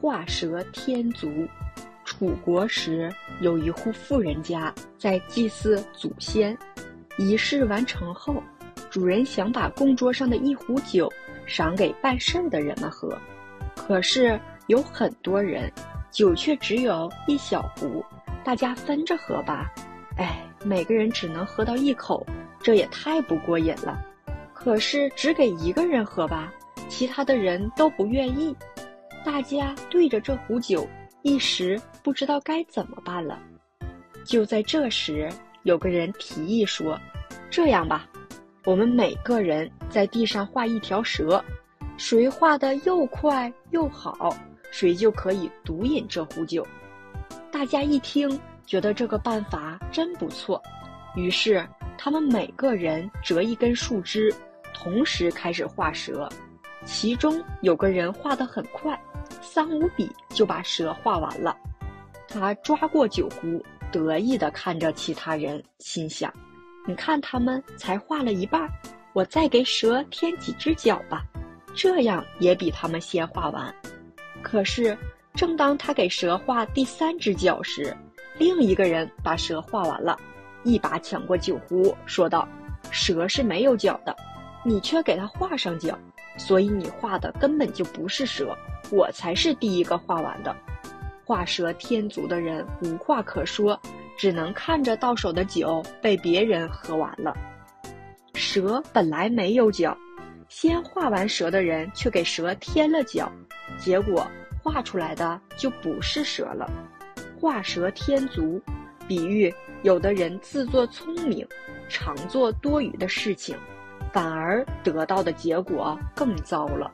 画蛇添足。楚国时，有一户富人家在祭祀祖先，仪式完成后，主人想把供桌上的一壶酒赏给办事儿的人们喝，可是有很多人，酒却只有一小壶，大家分着喝吧。哎，每个人只能喝到一口，这也太不过瘾了。可是只给一个人喝吧，其他的人都不愿意。大家对着这壶酒。一时不知道该怎么办了。就在这时，有个人提议说：“这样吧，我们每个人在地上画一条蛇，谁画的又快又好，谁就可以独饮这壶酒。”大家一听，觉得这个办法真不错，于是他们每个人折一根树枝，同时开始画蛇。其中有个人画得很快。三五笔就把蛇画完了，他抓过酒壶，得意地看着其他人，心想：“你看他们才画了一半，我再给蛇添几只脚吧，这样也比他们先画完。”可是，正当他给蛇画第三只脚时，另一个人把蛇画完了，一把抢过酒壶，说道：“蛇是没有脚的，你却给它画上脚，所以你画的根本就不是蛇。”我才是第一个画完的，画蛇添足的人无话可说，只能看着到手的酒被别人喝完了。蛇本来没有脚，先画完蛇的人却给蛇添了脚，结果画出来的就不是蛇了。画蛇添足，比喻有的人自作聪明，常做多余的事情，反而得到的结果更糟了。